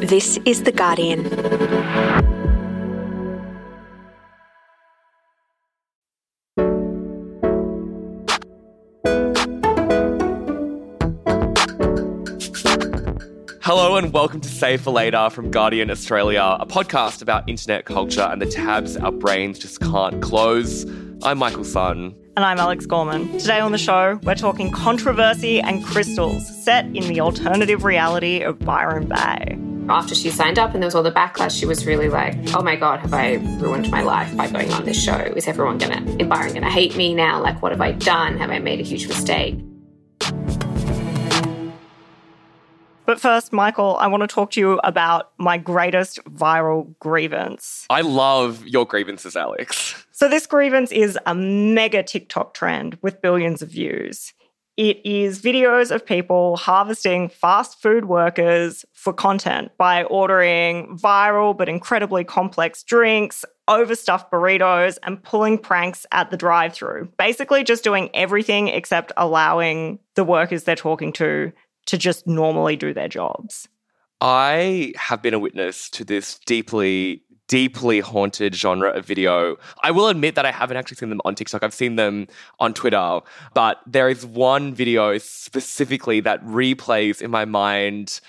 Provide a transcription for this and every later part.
This is The Guardian. Hello and welcome to Save for Later from Guardian Australia, a podcast about internet culture and the tabs our brains just can't close. I'm Michael Sun. And I'm Alex Gorman. Today on the show, we're talking controversy and crystals set in the alternative reality of Byron Bay. After she signed up and there was all the backlash, she was really like, oh my God, have I ruined my life by going on this show? Is everyone gonna, is Byron gonna hate me now? Like, what have I done? Have I made a huge mistake? But first, Michael, I want to talk to you about my greatest viral grievance. I love your grievances, Alex. So, this grievance is a mega TikTok trend with billions of views. It is videos of people harvesting fast food workers for content by ordering viral but incredibly complex drinks, overstuffed burritos, and pulling pranks at the drive through. Basically, just doing everything except allowing the workers they're talking to to just normally do their jobs. I have been a witness to this deeply, deeply haunted genre of video. I will admit that I haven't actually seen them on TikTok. I've seen them on Twitter, but there is one video specifically that replays in my mind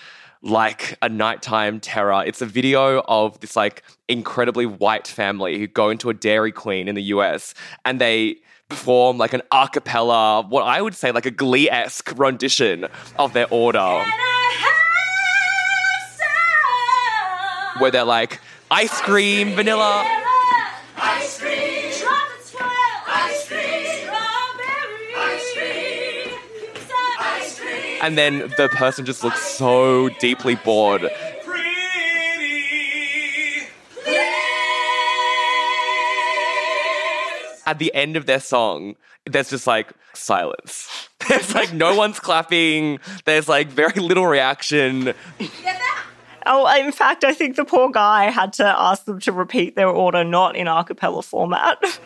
like a nighttime terror. It's a video of this like incredibly white family who go into a Dairy Queen in the US and they perform like an a cappella, what I would say like a glee esque rendition of their order. Where they're like, ice cream, vanilla. Ice cream, chocolate swirl, ice cream, strawberry, ice cream, ice cream. And then the person just looks so deeply bored. At the end of their song, there's just like silence. There's like no one's clapping. There's like very little reaction. Oh, in fact, I think the poor guy had to ask them to repeat their order not in a cappella format.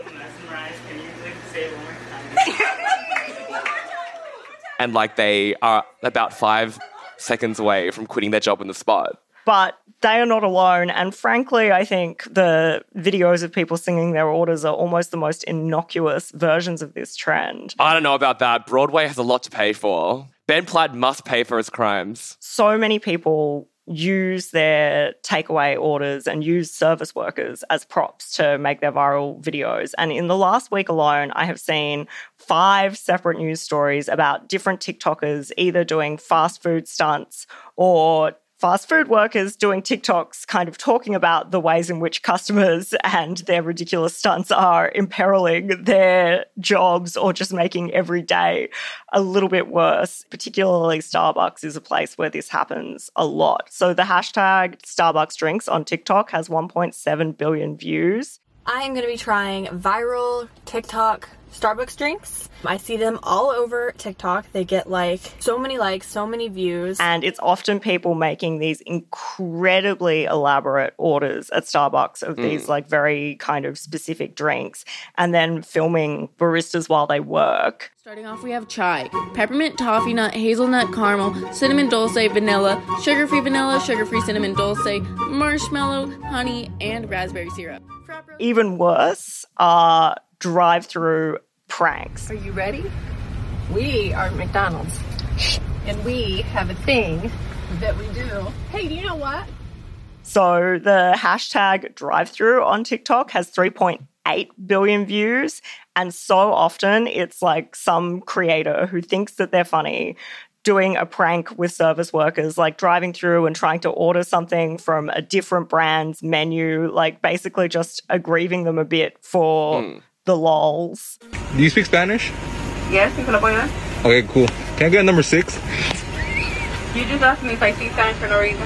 And like they are about five seconds away from quitting their job on the spot. but they are not alone. And frankly, I think the videos of people singing their orders are almost the most innocuous versions of this trend. I don't know about that. Broadway has a lot to pay for. Ben Platt must pay for his crimes. So many people use their takeaway orders and use service workers as props to make their viral videos. And in the last week alone, I have seen five separate news stories about different TikTokers either doing fast food stunts or fast food workers doing TikToks kind of talking about the ways in which customers and their ridiculous stunts are imperiling their jobs or just making every day a little bit worse. Particularly, Starbucks is a place where this happens a lot. So the hashtag Starbucks drinks on TikTok has 1.7 billion views. I am going to be trying viral TikTok Starbucks drinks. I see them all over TikTok. They get like so many likes, so many views. And it's often people making these incredibly elaborate orders at Starbucks of these mm. like very kind of specific drinks and then filming baristas while they work. Starting off, we have chai, peppermint toffee nut, hazelnut caramel, cinnamon dulce, vanilla, sugar free vanilla, sugar free cinnamon dulce, marshmallow, honey, and raspberry syrup. Even worse are drive through pranks. Are you ready? We are McDonald's. And we have a thing that we do. Hey, do you know what? So the hashtag drive through on TikTok has 3.8 billion views. And so often it's like some creator who thinks that they're funny doing a prank with service workers, like driving through and trying to order something from a different brand's menu, like basically just aggrieving them a bit for hmm. The lols. Do you speak Spanish? Yes, ¿en qué lo puedo? Okay, cool. Can I get a number six? You just asked me if I speak Spanish for no reason.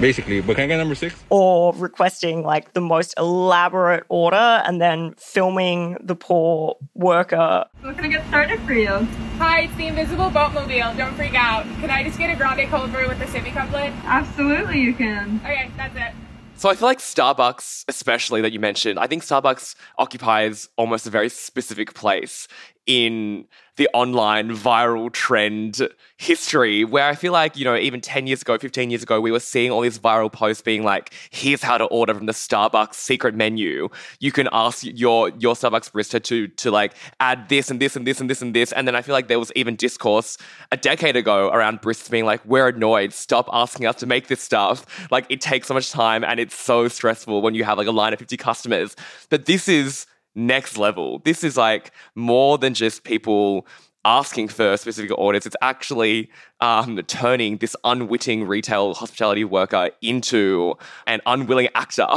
Basically, but can I get number six? or requesting like the most elaborate order and then filming the poor worker. We're gonna get started for you? Hi, it's the Invisible Boatmobile. Don't freak out. Can I just get a grande cold brew with a semi couplet? Absolutely, you can. Okay, that's it. So I feel like Starbucks, especially that you mentioned, I think Starbucks occupies almost a very specific place in the online viral trend history where I feel like, you know, even 10 years ago, 15 years ago, we were seeing all these viral posts being like, here's how to order from the Starbucks secret menu. You can ask your your Starbucks barista to to like add this and this and this and this and this. And then I feel like there was even discourse a decade ago around baristas being like, we're annoyed, stop asking us to make this stuff. Like it takes so much time and it's so stressful when you have like a line of 50 customers. But this is next level. This is like more than just people asking for specific orders. It's actually um, turning this unwitting retail hospitality worker into an unwilling actor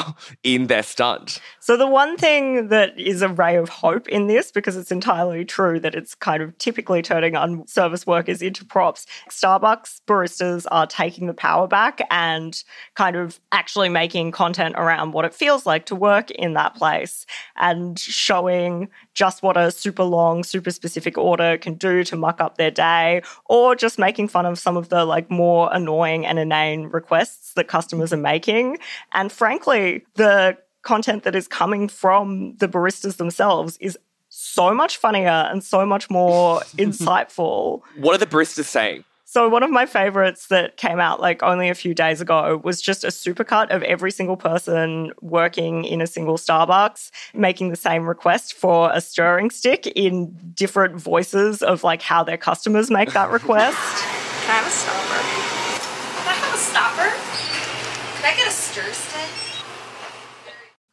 in their stunt. So the one thing that is a ray of hope in this, because it's entirely true that it's kind of typically turning un- service workers into props, Starbucks baristas are taking the power back and kind of actually making content around what it feels like to work in that place and showing just what a super long, super specific order can do to muck up their day, or just making fun of some of the like more annoying and inane requests that customers are making. And frankly, the content that is coming from the baristas themselves is so much funnier and so much more insightful. What are the baristas saying? So one of my favorites that came out like only a few days ago was just a supercut of every single person working in a single Starbucks making the same request for a stirring stick in different voices of like how their customers make that request. Can I have a stopper? Can I have a stopper? Can I get a stir stick?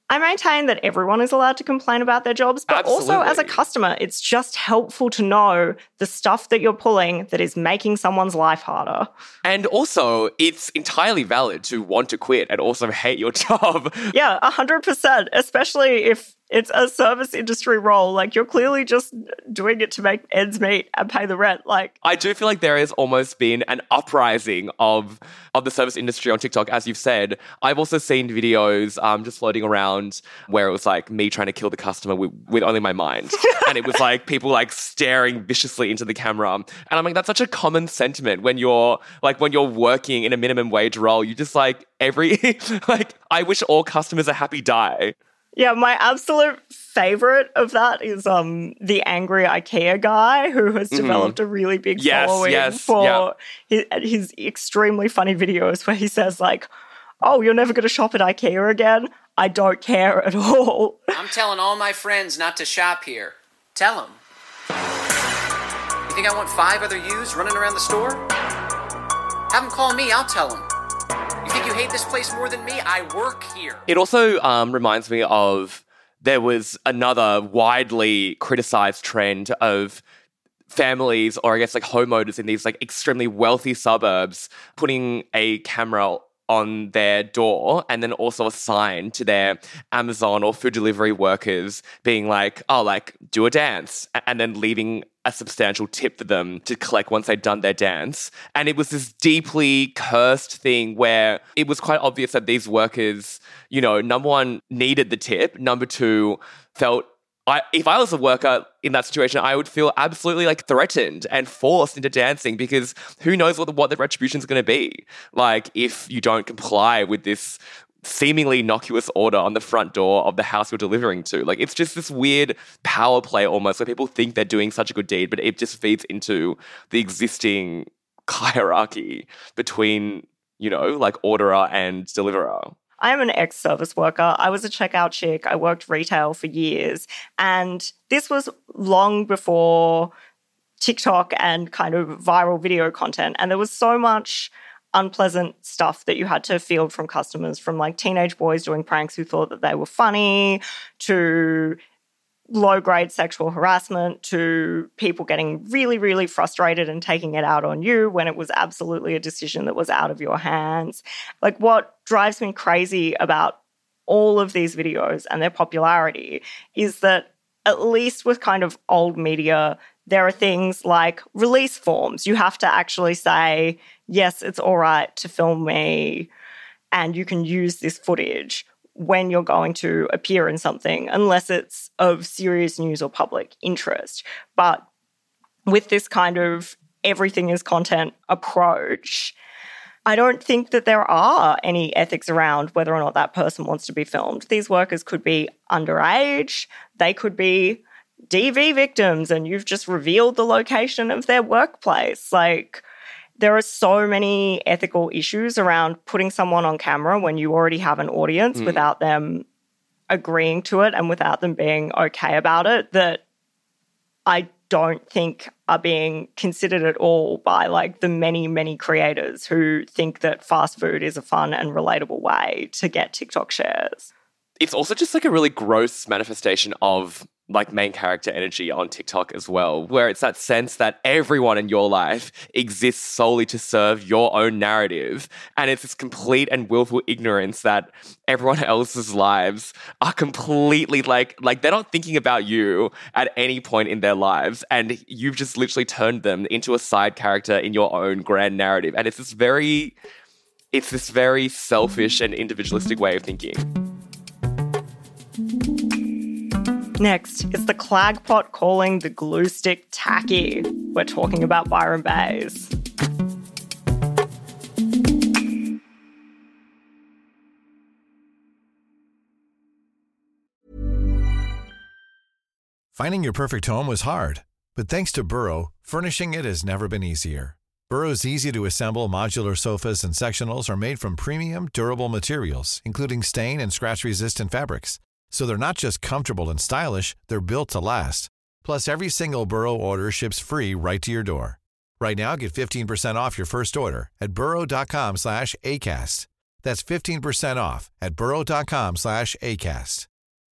I maintain that everyone is allowed to complain about their jobs, but also as a customer, it's just helpful to know the stuff that you're pulling that is making someone's life harder. And also, it's entirely valid to want to quit and also hate your job. Yeah, 100%, especially if it's a service industry role. Like, you're clearly just doing it to make ends meet and pay the rent. Like, I do feel like there has almost been an uprising of of the service industry on TikTok, as you've said. I've also seen videos um, just floating around where it was like me trying to kill the customer with, with only my mind, and it was like people like staring viciously into the camera. And I'm like, that's such a common sentiment when you're like when you're working in a minimum wage role. You just like every like I wish all customers a happy die. Yeah, my absolute favorite of that is um the angry IKEA guy who has developed a really big Mm-hmm. Yes, following yes, for yeah. his, his extremely funny videos where he says like, "Oh, you're never going to shop at IKEA again." I don't care at all. I'm telling all my friends not to shop here. Tell them. You think I want five other yous running around the store? Have them call me, I'll tell them. Hate this place more than me? I work here. It also um, reminds me of there was another widely criticized trend of families or I guess like homeowners in these like extremely wealthy suburbs putting a camera on their door and then also a sign to their Amazon or food delivery workers being like, oh, like do a dance and then leaving a substantial tip for them to collect once they'd done their dance. And it was this deeply cursed thing where it was quite obvious that these workers, you know, number one, needed the tip, number two, felt I, if I was a worker in that situation, I would feel absolutely like threatened and forced into dancing because who knows what the, what the retribution is going to be. Like if you don't comply with this seemingly innocuous order on the front door of the house you're delivering to. Like it's just this weird power play almost where people think they're doing such a good deed, but it just feeds into the existing hierarchy between, you know, like orderer and deliverer. I am an ex service worker. I was a checkout chick. I worked retail for years. And this was long before TikTok and kind of viral video content. And there was so much unpleasant stuff that you had to field from customers from like teenage boys doing pranks who thought that they were funny to low grade sexual harassment to people getting really, really frustrated and taking it out on you when it was absolutely a decision that was out of your hands. Like, what drives me crazy about all of these videos and their popularity is that at least with kind of old media, there are things like release forms. You have to actually say, yes, it's all right to film me, and you can use this footage when you're going to appear in something, unless it's of serious news or public interest. But with this kind of everything is content approach, I don't think that there are any ethics around whether or not that person wants to be filmed. These workers could be underage, they could be DV victims, and you've just revealed the location of their workplace. Like, there are so many ethical issues around putting someone on camera when you already have an audience Mm. without them agreeing to it and without them being okay about it that I don't think are being considered at all by like the many, many creators who think that fast food is a fun and relatable way to get TikTok shares. it's also just like a really gross manifestation of like main character energy on TikTok as well, where it's that sense that everyone in your life exists solely to serve your own narrative. And it's this complete and willful ignorance that everyone else's lives are completely like, like they're not thinking about you at any point in their lives. And you've just literally turned them into a side character in your own grand narrative. And it's this very, it's this very selfish and individualistic way of thinking. Next is the Clagpot calling the glue stick tacky. We're talking about Byron Baes. Finding your perfect home was hard, but thanks to Burrow, furnishing it has never been easier. Burrow's easy to assemble modular sofas and sectionals are made from premium, durable materials, including stain and scratch resistant fabrics. So they're not just comfortable and stylish, they're built to last. Plus, every single Burrow order ships free right to your door. Right now, get 15% off your first order at burrow.com slash ACAST. That's 15% off at burrow.com slash ACAST.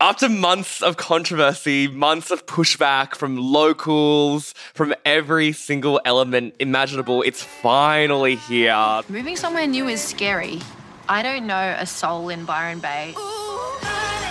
After months of controversy, months of pushback from locals, from every single element imaginable, it's finally here. Moving somewhere new is scary. I don't know a soul in Byron Bay.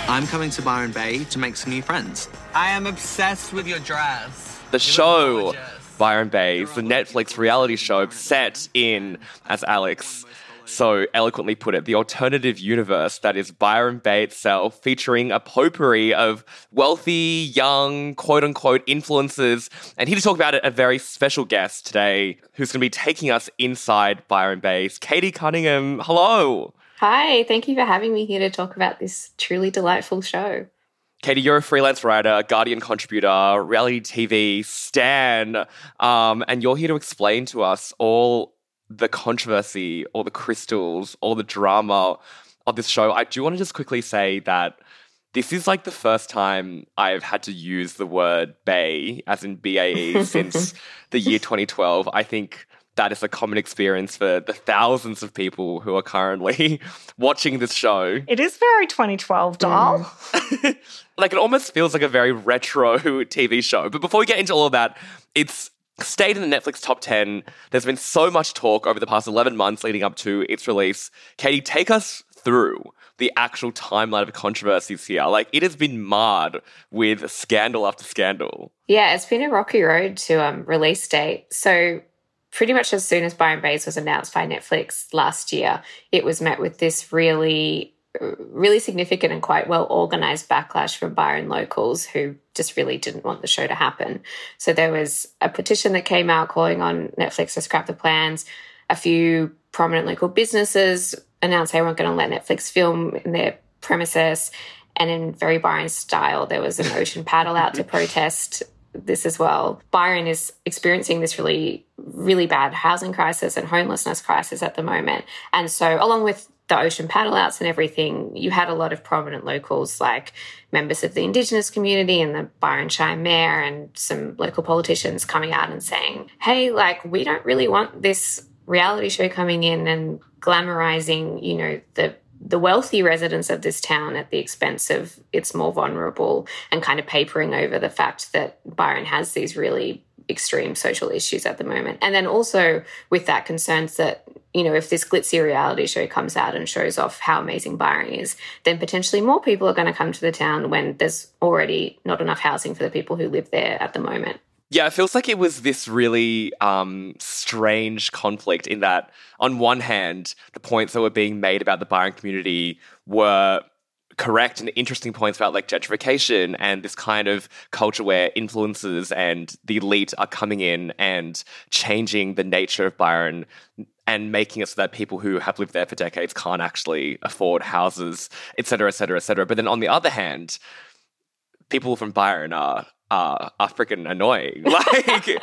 I'm coming to Byron Bay to make some new friends. I am obsessed with your dress. The show, Byron Baes, the Netflix reality show set in, as Alex so eloquently put it, the alternative universe that is Byron Bay itself, featuring a potpourri of wealthy, young, quote unquote influencers. And here to talk about it, a very special guest today who's going to be taking us inside Byron Baes Katie Cunningham. Hello. Hi, thank you for having me here to talk about this truly delightful show. Katie, you're a freelance writer, Guardian contributor, reality TV, Stan, um, and you're here to explain to us all the controversy, or the crystals, or the drama of this show. I do want to just quickly say that this is like the first time I've had to use the word Bay, as in BAE, since the year 2012. I think that is a common experience for the thousands of people who are currently watching this show. It is very 2012, mm. doll. like it almost feels like a very retro TV show. But before we get into all of that, it's stayed in the Netflix top 10. There's been so much talk over the past 11 months leading up to its release. Katie, take us through the actual timeline of controversies here. Like it has been marred with scandal after scandal. Yeah, it's been a rocky road to um, release date. So, pretty much as soon as Byron Baes was announced by Netflix last year, it was met with this really, really significant and quite well organized backlash from Byron locals who just really didn't want the show to happen. So, there was a petition that came out calling on Netflix to scrap the plans. A few prominent local businesses announced they weren't going to let Netflix film in their premises. And in very Byron style, there was an ocean paddle out to protest this as well. Byron is experiencing this really, really bad housing crisis and homelessness crisis at the moment. And so, along with the ocean paddle outs and everything, you had a lot of prominent locals like members of the Indigenous community and the Byron Shire Mayor and some local politicians coming out and saying, hey, like, we don't really want this reality show coming in and glamorizing, you know, the the wealthy residents of this town at the expense of its more vulnerable and kind of papering over the fact that Byron has these really extreme social issues at the moment. And then also with that concerns that, you know, if this glitzy reality show comes out and shows off how amazing Byron is, then potentially more people are going to come to the town when there's already not enough housing for the people who live there at the moment. Yeah, it feels like it was this really um, strange conflict in that, on one hand, the points that were being made about the Byron community were correct and interesting points about like gentrification and this kind of culture where influences and the elite are coming in and changing the nature of Byron and making it so that people who have lived there for decades can't actually afford houses, et cetera, et cetera, et cetera. But then on the other hand, people from Byron are are, are freaking annoying. Like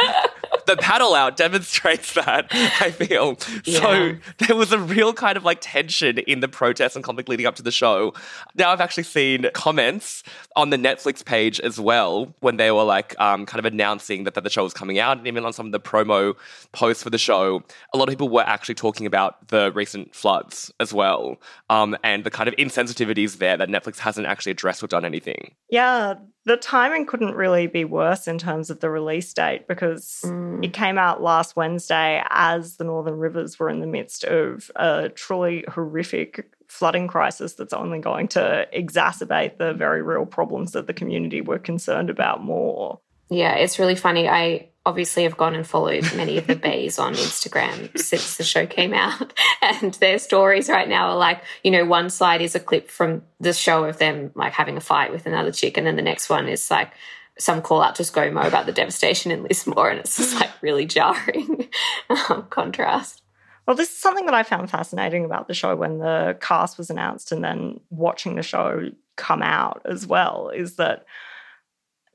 the paddle out demonstrates that, I feel. So there was a real kind of like tension in the protests and conflict leading up to the show. Now I've actually seen comments on the Netflix page as well when they were like um, kind of announcing that, that the show was coming out and even on some of the promo posts for the show, a lot of people were actually talking about the recent floods as well um, and the kind of insensitivities there that Netflix hasn't actually addressed or done anything. Yeah, the timing couldn't really be worse in terms of the release date because mm. it came out last Wednesday as the Northern Rivers were in the midst of a truly horrific flooding crisis that's only going to exacerbate the very real problems that the community were concerned about more. Yeah, it's really funny. I obviously have gone and followed many of the bays on Instagram since the show came out. And their stories right now are like, you know, one slide is a clip from the show of them like having a fight with another chick. And then the next one is like some call out to ScoMo about the devastation in Lismore. And it's just like really jarring um, contrast. Well, this is something that I found fascinating about the show when the cast was announced and then watching the show come out as well is that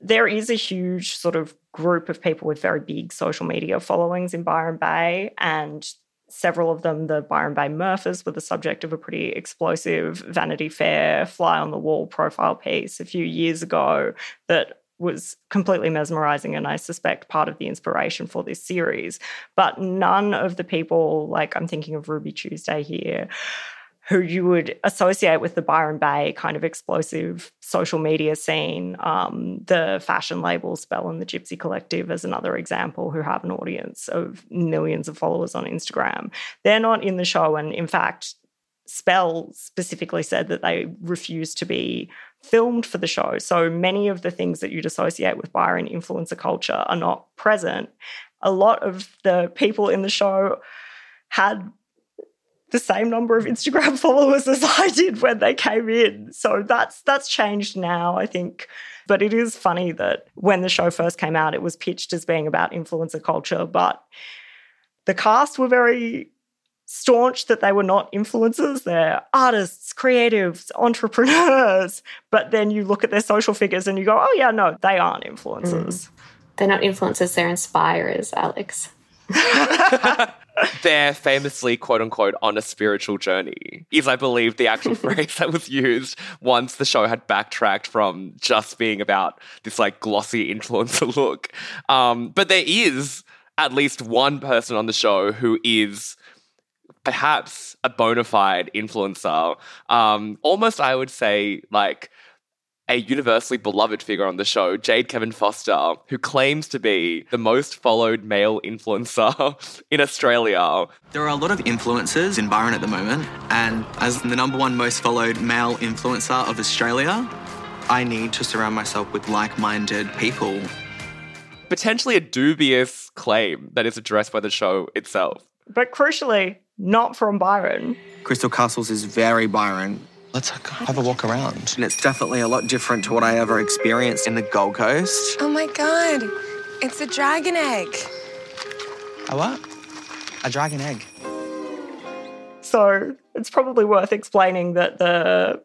there is a huge sort of group of people with very big social media followings in Byron Bay, and several of them, the Byron Bay Murphers, were the subject of a pretty explosive Vanity Fair fly on the wall profile piece a few years ago that was completely mesmerizing and I suspect part of the inspiration for this series. But none of the people, like I'm thinking of Ruby Tuesday here, who you would associate with the Byron Bay kind of explosive social media scene. Um, the fashion label Spell and the Gypsy Collective, as another example, who have an audience of millions of followers on Instagram. They're not in the show. And in fact, Spell specifically said that they refused to be filmed for the show. So many of the things that you'd associate with Byron influencer culture are not present. A lot of the people in the show had the same number of Instagram followers as I did when they came in. So that's that's changed now, I think. But it is funny that when the show first came out, it was pitched as being about influencer culture, but the cast were very staunch that they were not influencers. They're artists, creatives, entrepreneurs. But then you look at their social figures and you go, oh, yeah, no, they aren't influencers. Mm. They're not influencers, they're inspirers, Alex. they're famously quote unquote on a spiritual journey is i believe the actual phrase that was used once the show had backtracked from just being about this like glossy influencer look. Um, but there is at least one person on the show who is perhaps a bona fide influencer. Um, almost i would say like a universally beloved figure on the show, Jade Kevin Foster, who claims to be the most followed male influencer in Australia. There are a lot of influencers in Byron at the moment, and as the number one most followed male influencer of Australia, I need to surround myself with like minded people. Potentially a dubious claim that is addressed by the show itself. But crucially, not from Byron. Crystal Castles is very Byron. Let's have a walk around. And it's definitely a lot different to what I ever experienced in the Gold Coast. Oh my god, it's a dragon egg. A what? A dragon egg. So it's probably worth explaining that the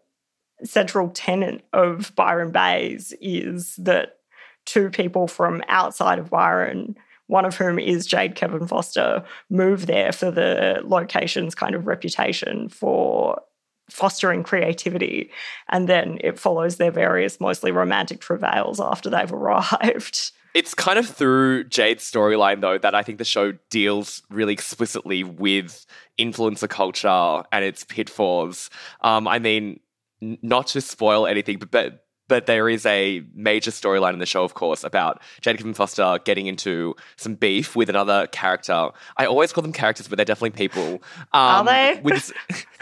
central tenet of Byron Baes is that two people from outside of Byron one of whom is Jade Kevin Foster, move there for the location's kind of reputation for fostering creativity. And then it follows their various, mostly romantic travails after they've arrived. It's kind of through Jade's storyline, though, that I think the show deals really explicitly with influencer culture and its pitfalls. Um, I mean, not to spoil anything, but, but there is a major storyline in the show, of course, about Jade Kevin Foster getting into some beef with another character. I always call them characters, but they're definitely people. Are Um, they? With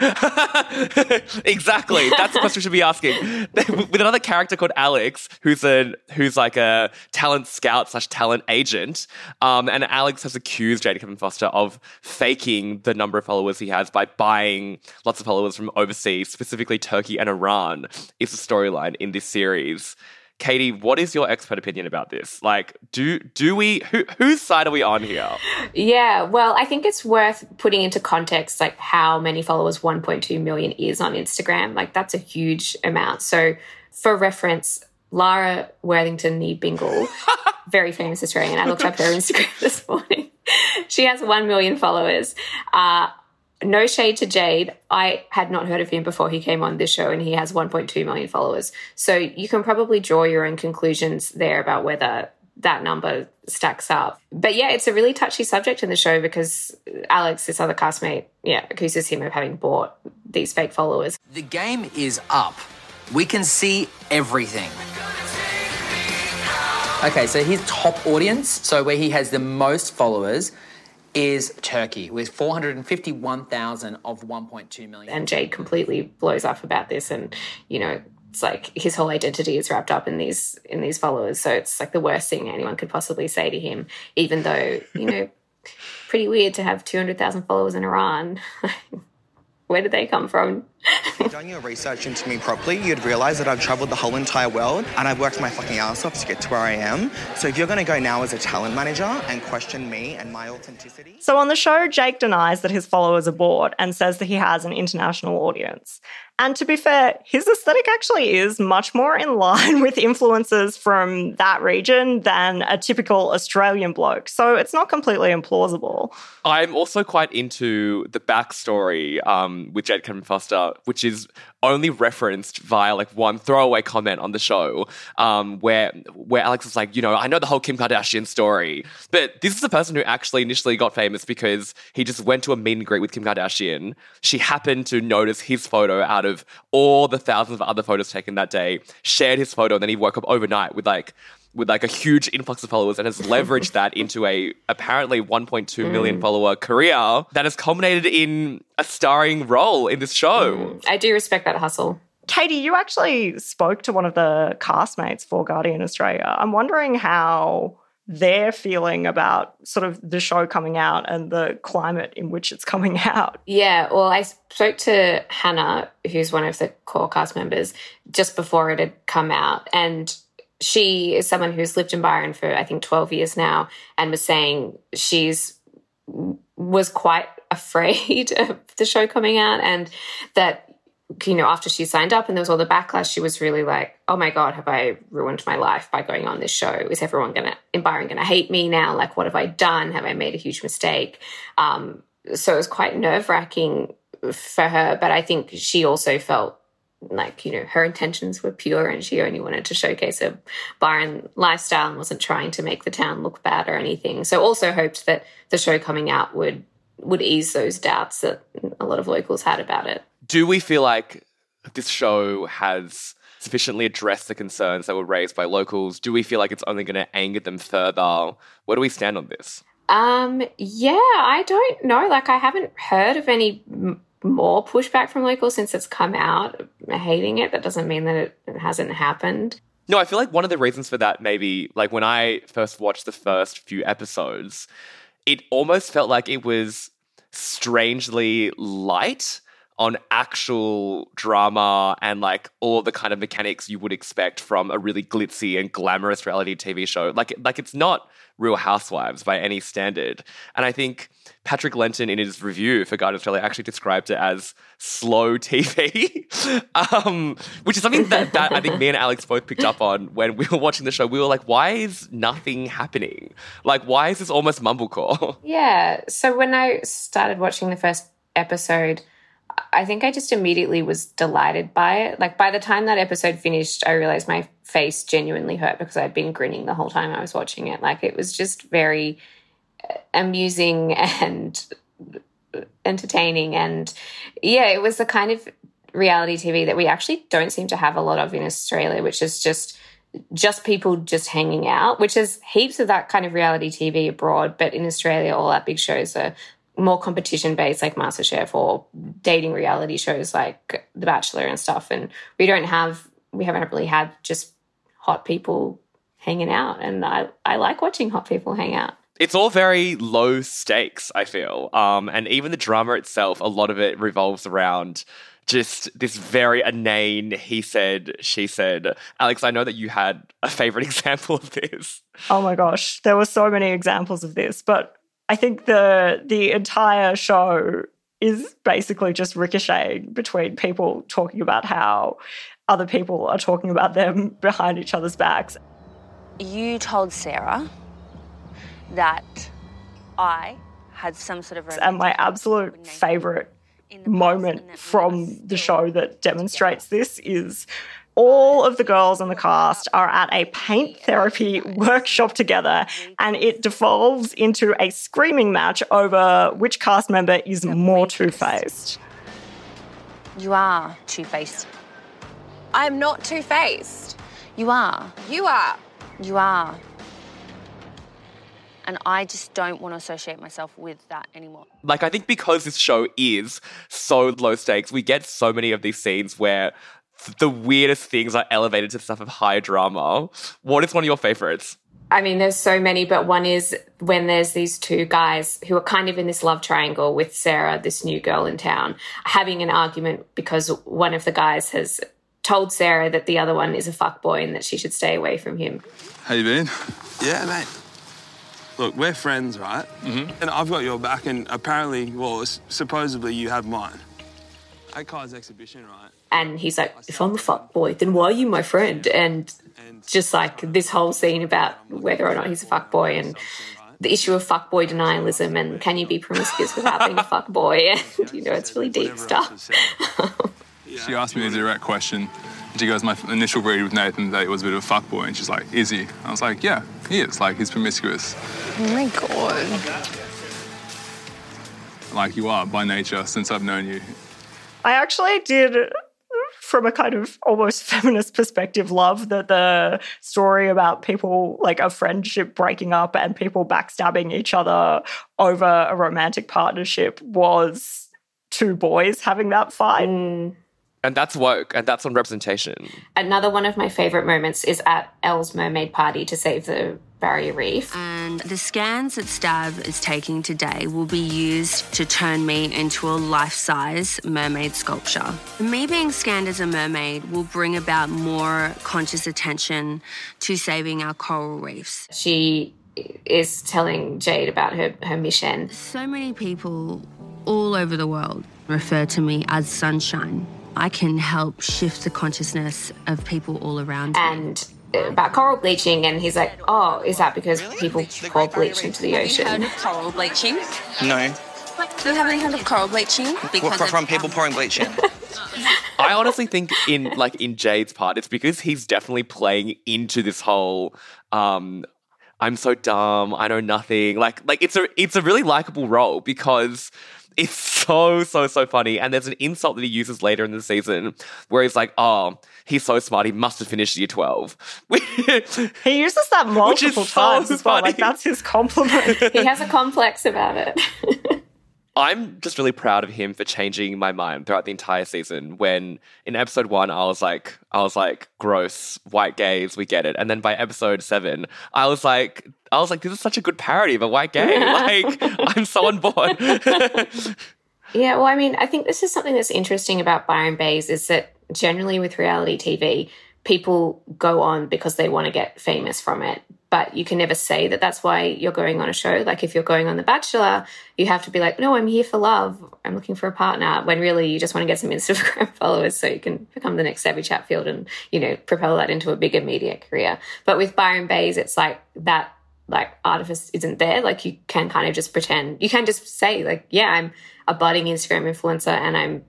exactly. That's the question we should be asking. With another character called Alex, who's a who's like a talent scout slash talent agent. Um, and Alex has accused Jade Kevin Foster of faking the number of followers he has by buying lots of followers from overseas, specifically Turkey and Iran. Is the storyline in this series. Katie, what is your expert opinion about this? Like, do do we who, whose side are we on here? Yeah, well, I think it's worth putting into context like how many followers 1.2 million is on Instagram. Like that's a huge amount. So, for reference, Lara Worthington Nee Bingle, very famous Australian. I looked up her Instagram this morning. she has 1 million followers. Uh, no shade to Jade. I had not heard of him before he came on this show, and he has 1.2 million followers. So you can probably draw your own conclusions there about whether that number stacks up. But yeah, it's a really touchy subject in the show because Alex, this other castmate, yeah, accuses him of having bought these fake followers. The game is up. We can see everything. Okay, so his top audience, so where he has the most followers, is Turkey with 451,000 of 1.2 million. And Jade completely blows up about this, and you know, it's like his whole identity is wrapped up in these in these followers. So it's like the worst thing anyone could possibly say to him, even though you know, pretty weird to have 200,000 followers in Iran. Where did they come from? Done your research into me properly, you'd realize that I've traveled the whole entire world and I've worked my fucking ass off to get to where I am. So if you're going to go now as a talent manager and question me and my authenticity, So on the show, Jake denies that his followers are bored and says that he has an international audience. And to be fair, his aesthetic actually is much more in line with influences from that region than a typical Australian bloke. So it's not completely implausible. I'm also quite into the backstory um, with Jade Kevin Foster, which is only referenced via like one throwaway comment on the show, um, where where Alex is like, you know, I know the whole Kim Kardashian story, but this is the person who actually initially got famous because he just went to a meet and greet with Kim Kardashian. She happened to notice his photo out of all the thousands of other photos taken that day, shared his photo, and then he woke up overnight with like with like a huge influx of followers and has leveraged that into a apparently 1.2 million Mm. follower career that has culminated in a starring role in this show. I do respect that hustle. Katie, you actually spoke to one of the castmates for Guardian Australia. I'm wondering how they're feeling about sort of the show coming out and the climate in which it's coming out. Yeah, well, I spoke to Hannah, who's one of the core cast members, just before it had come out. And she is someone who's lived in Byron for, I think, 12 years now, and was saying she's was quite afraid of the show coming out and that you know after she signed up and there was all the backlash she was really like oh my god have i ruined my life by going on this show? Is everyone gonna in byron gonna hate me now? Like what have i done? Have i made a huge mistake? Um, so it was quite nerve-wracking for her but i think she also felt like you know her intentions were pure and she only wanted to showcase a byron lifestyle and wasn't trying to make the town look bad or anything so also hoped that the show coming out would would ease those doubts that a lot of locals had about it Do we feel like this show has sufficiently addressed the concerns that were raised by locals? Do we feel like it's only going to anger them further? Where do we stand on this? Um, yeah, I don't know. Like, I haven't heard of any m- more pushback from locals since it's come out hating it. That doesn't mean that it, it hasn't happened. No, I feel like one of the reasons for that maybe like when I first watched the first few episodes, it almost felt like it was strangely light on actual drama and like all the kind of mechanics you would expect from a really glitzy and glamorous reality TV show. Like like it's not Real Housewives by any standard. And I think Patrick Lenton in his review for Guardian Australia actually described it as slow TV, um, which is something that, that I think me and Alex both picked up on when we were watching the show. We were like, why is nothing happening? Like, why is this almost mumblecore? Yeah. So when I started watching the first episode, I think I just immediately was delighted by it. Like by the time that episode finished, I realized my face genuinely hurt because I'd been grinning the whole time I was watching it. Like it was just very uh, amusing and entertaining and yeah, it was the kind of reality TV that we actually don't seem to have a lot of in Australia, which is just just people just hanging out, which is heaps of that kind of reality TV abroad. But in Australia, all our big shows are more competition based, like MasterChef or dating reality shows like The Bachelor and stuff. And we don't have, we haven't really had just hot people hanging out. And I, I like watching hot people hang out. it's all very low stakes, I feel. Um, and even the drama itself, a lot of it revolves around just this very inane he said, she said. Alex, I know that you had a favorite example of this. Oh my gosh, there were so many examples of this, but I think the the entire show is basically just ricocheting between people talking about how other people are talking about them behind each other's backs. You told Sarah that I had some sort of And my absolute favorite moment from the show that demonstrates this is all of the girls in the cast are at a paint therapy workshop together and it devolves into a screaming match over which cast member is more two-faced. You are two faced. I'm not two faced. You are. You are. You are. And I just don't want to associate myself with that anymore. Like, I think because this show is so low stakes, we get so many of these scenes where th- the weirdest things are elevated to stuff of high drama. What is one of your favorites? I mean, there's so many, but one is when there's these two guys who are kind of in this love triangle with Sarah, this new girl in town, having an argument because one of the guys has told Sarah that the other one is a fuckboy and that she should stay away from him. How you been? Yeah, mate. Look, we're friends, right? Mm-hmm. And I've got your back, and apparently, well, supposedly you have mine. At Kai's exhibition, right? And he's like, if I'm a fuckboy, then why are you my friend? And just like this whole scene about whether or not he's a fuck boy and the issue of fuck boy denialism and can you be promiscuous without being a fuck boy? And, you know, it's really deep stuff. She asked me a direct question. And she goes, My initial read with Nathan that he was a bit of a fuck boy, And she's like, Is he? I was like, Yeah, he is. Like, he's promiscuous. Oh my god. Like you are by nature since I've known you. I actually did, from a kind of almost feminist perspective, love that the story about people like a friendship breaking up and people backstabbing each other over a romantic partnership was two boys having that fight. Mm. And that's woke, and that's on representation. Another one of my favorite moments is at Elle's mermaid party to save the barrier reef. And the scans that Stab is taking today will be used to turn me into a life size mermaid sculpture. Me being scanned as a mermaid will bring about more conscious attention to saving our coral reefs. She is telling Jade about her, her mission. So many people all over the world refer to me as sunshine. I can help shift the consciousness of people all around me. And about coral bleaching, and he's like, "Oh, is that because people pour bleach into the ocean?" Heard of coral bleaching? No. Do you have any heard of coral bleaching? What, from, from people pouring bleach in. I honestly think in like in Jade's part, it's because he's definitely playing into this whole um I'm so dumb, I know nothing. Like like it's a it's a really likable role because it's so so so funny and there's an insult that he uses later in the season where he's like oh he's so smart he must have finished year 12 he uses that multiple so times as well. funny. Like that's his compliment. he has a complex about it. I'm just really proud of him for changing my mind throughout the entire season. When in episode one, I was like, I was like, gross, white gays, we get it. And then by episode seven, I was like, I was like, this is such a good parody of a white gay. Like, I'm so on board. Yeah, well, I mean, I think this is something that's interesting about Byron Baes is that generally with reality TV, people go on because they want to get famous from it. But you can never say that that's why you're going on a show. Like if you're going on The Bachelor, you have to be like, no, I'm here for love. I'm looking for a partner. When really you just want to get some Instagram followers so you can become the next Abbie Chatfield and, you know, propel that into a bigger media career. But with Byron Baes, it's like that like artifice isn't there. Like you can kind of just pretend. You can just say like, yeah, I'm a budding Instagram influencer and I'm,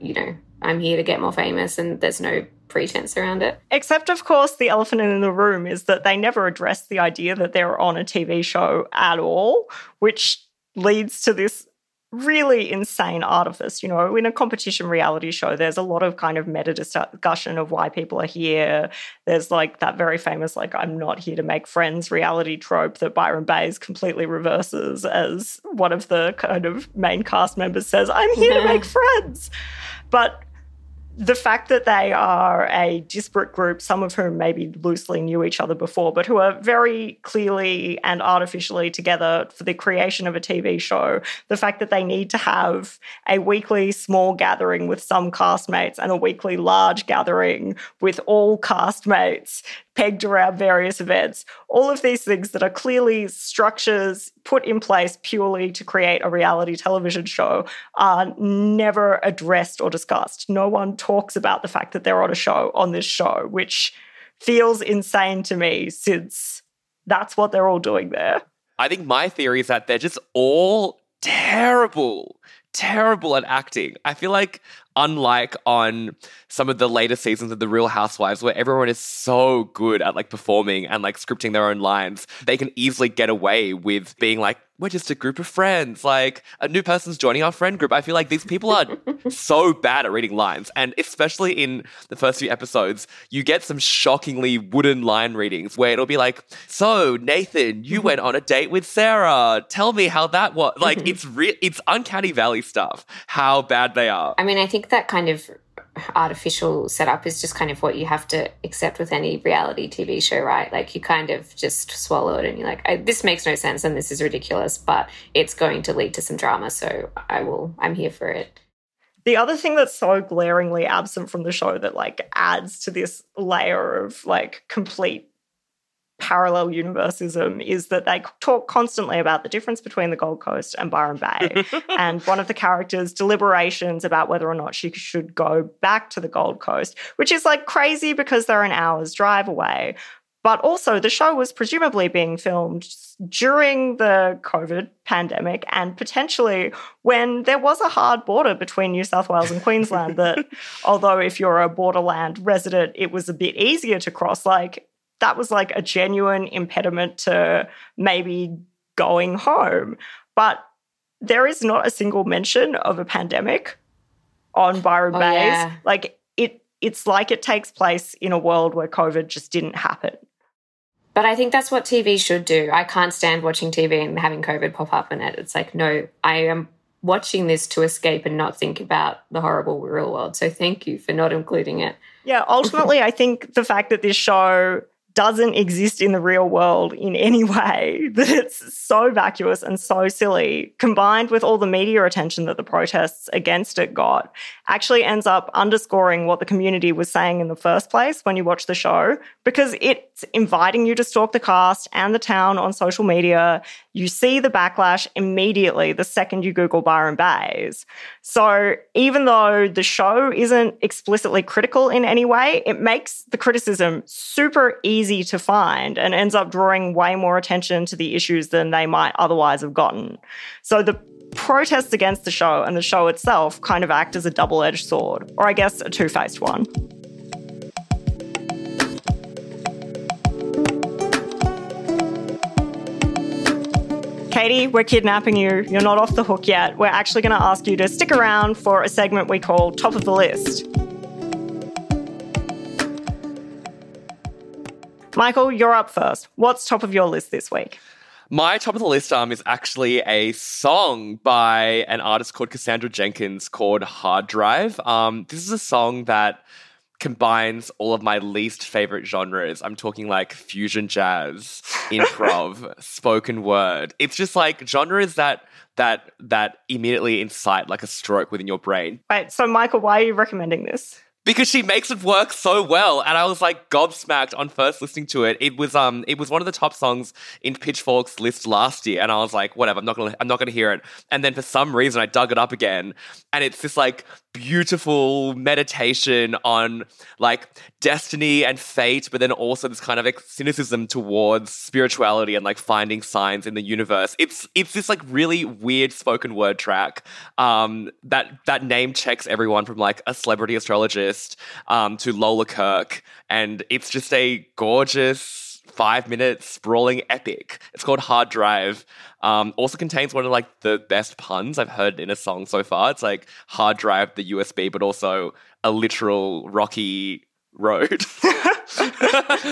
you know, I'm here to get more famous and there's no pretense around it. Except, of course, the elephant in the room is that they never address the idea that they're on a TV show at all, which leads to this really insane artifice. You know, in a competition reality show, there's a lot of kind of meta discussion of why people are here. There's like that very famous, like, I'm not here to make friends reality trope that Byron Baes completely reverses as one of the kind of main cast members says, I'm here to make friends. But the fact that they are a disparate group, some of whom maybe loosely knew each other before, but who are very clearly and artificially together for the creation of a TV show, the fact that they need to have a weekly small gathering with some castmates and a weekly large gathering with all castmates pegged around various events, all of these things that are clearly structures put in place purely to create a reality television show are never addressed or discussed. No one talks about the fact that they're on a show on this show, which feels insane to me since that's what they're all doing there. I think my theory is that they're just all terrible, terrible at acting. I feel like, unlike on some of the later seasons of The Real Housewives, where everyone is so good at like performing and like scripting their own lines, they can easily get away with being like, we're just a group of friends. Like a new person's joining our friend group. I feel like these people are so bad at reading lines. And especially in the first few episodes, you get some shockingly wooden line readings where it'll be like, So, Nathan, you went on a date with Sarah. Tell me how that was. Like it's re- it's uncanny valley stuff, how bad they are. I mean, I think that kind of artificial setup is just kind of what you have to accept with any reality TV show, right? Like you kind of just swallow it and you're like, this makes no sense and this is ridiculous, but it's going to lead to some drama. So I will, I'm here for it. The other thing that's so glaringly absent from the show that like adds to this layer of like complete parallel universism is that they talk constantly about the difference between the Gold Coast and Byron Bay. and one of the characters' deliberations about whether or not she should go back to the Gold Coast, which is like crazy because they're an hour's drive away. But also, the show was presumably being filmed during the COVID pandemic and potentially when there was a hard border between New South Wales and Queensland. that, although if you're a borderland resident, it was a bit easier to cross, like that was like a genuine impediment to maybe going home. But there is not a single mention of a pandemic on Byron Oh, Baes. yeah. Like it it's like it takes place in a world where COVID just didn't happen. But I think that's what TV should do. I can't stand watching TV and having COVID pop up in it. It's like, no, I am watching this to escape and not think about the horrible real world. So thank you for not including it. Yeah, ultimately, I think the fact that this show doesn't exist in the real world in any way, that it's so vacuous and so silly, combined with all the media attention that the protests against it got, actually ends up underscoring what the community was saying in the first place when you watch the show, because it's inviting you to stalk the cast and the town on social media. You see the backlash immediately the second you Google Byron Baes. So even though the show isn't explicitly critical in any way, it makes the criticism super easy to find and ends up drawing way more attention to the issues than they might otherwise have gotten. So the protests against the show and the show itself kind of act as a double edged sword, or I guess a two faced one. Katie, we're kidnapping you. You're not off the hook yet. We're actually going to ask you to stick around for a segment we call Top of the List. Michael, you're up first. What's top of your list this week? My top of the list um, is actually a song by an artist called Cassandra Jenkins called Hard Drive. Um, this is a song that combines all of my least favorite genres. I'm talking like fusion jazz, improv, spoken word. It's just like genres that that that immediately incite like a stroke within your brain Wait, so Michael, why are you recommending this? Because she makes it work so well and i was like gobsmacked on first listening to it. It was um it was one of the top songs in pitchfork's list last year and i was like whatever i'm not gonna i'm not gonna hear it. And then for some reason i dug it up again and it's this like beautiful meditation on like destiny and fate but then also this kind of like, cynicism towards spirituality and like finding signs in the universe. It's it's this like really weird spoken word track um that that name checks everyone from like a celebrity astrologist um to Lola Kirke and it's just a gorgeous five minute sprawling epic. It's called Hard Drive. Um, also contains one of like the best puns I've heard in a song so far. It's like hard drive the USB, but also a literal rocky road.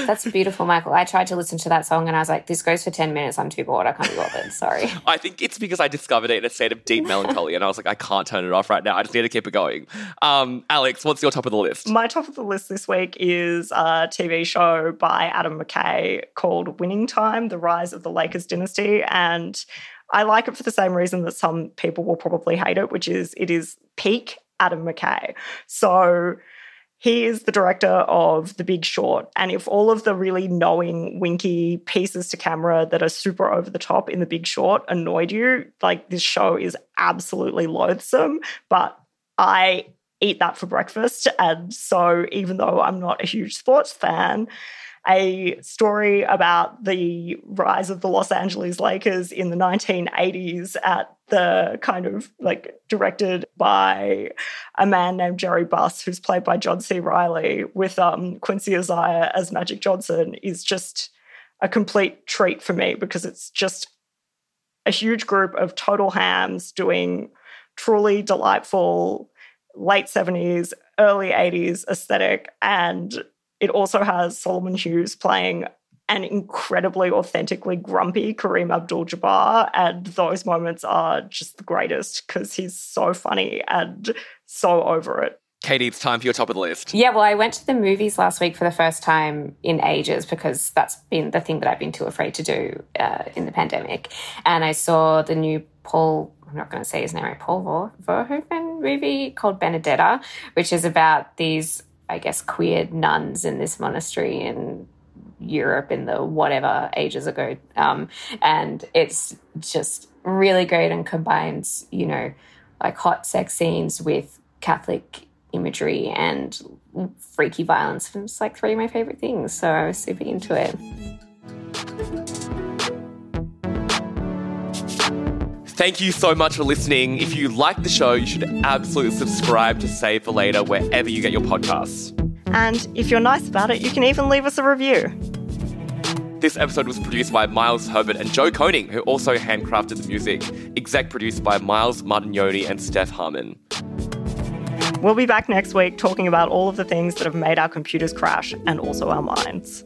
That's beautiful, Michael. I tried to listen to that song and I was like, this goes for 10 minutes. I'm too bored. I can't be bothered. Sorry. I think it's because I discovered it in a state of deep melancholy, and I was like, I can't turn it off right now. I just need to keep it going. Um, Alex, what's your top of the list? My top of the list this week is a TV show by Adam McKay called Winning Time The Rise of the Lakers Dynasty. And I like it for the same reason that some people will probably hate it, which is it is peak Adam McKay. So he is the director of The Big Short. And if all of the really knowing, winky pieces to camera that are super over the top in The Big Short annoyed you, like this show is absolutely loathsome. But I eat that for breakfast. And so, even though I'm not a huge sports fan, a story about the rise of the Los Angeles Lakers in the 1980s at the kind of like directed by a man named Jerry Buss, who's played by John C. Reilly, with um, Quincy Isaiah as Magic Johnson, is just a complete treat for me because it's just a huge group of total hams doing truly delightful late 70s, early 80s aesthetic. And it also has Solomon Hughes playing an incredibly authentically grumpy Kareem Abdul Jabbar. And those moments are just the greatest because he's so funny and so over it. Katie, it's time for your top of the list. Yeah, well, I went to the movies last week for the first time in ages because that's been the thing that I've been too afraid to do uh, in the pandemic. And I saw the new Paul, I'm not going to say his name right, Paul Ver- Verhoeven movie called Benedetta, which is about these, I guess, queer nuns in this monastery in Europe in the whatever ages ago. Um, and it's just really great and combines, you know, like hot sex scenes with Catholic imagery and freaky violence. It's like three of my favorite things. So I was super into it. Thank you so much for listening. If you like the show, you should absolutely subscribe to Save for Later wherever you get your podcasts. And if you're nice about it, you can even leave us a review. This episode was produced by Miles Herbert and Joe Koning, who also handcrafted the music. Exec produced by Miles Martignoni and Steph Harmon. We'll be back next week talking about all of the things that have made our computers crash and also our minds.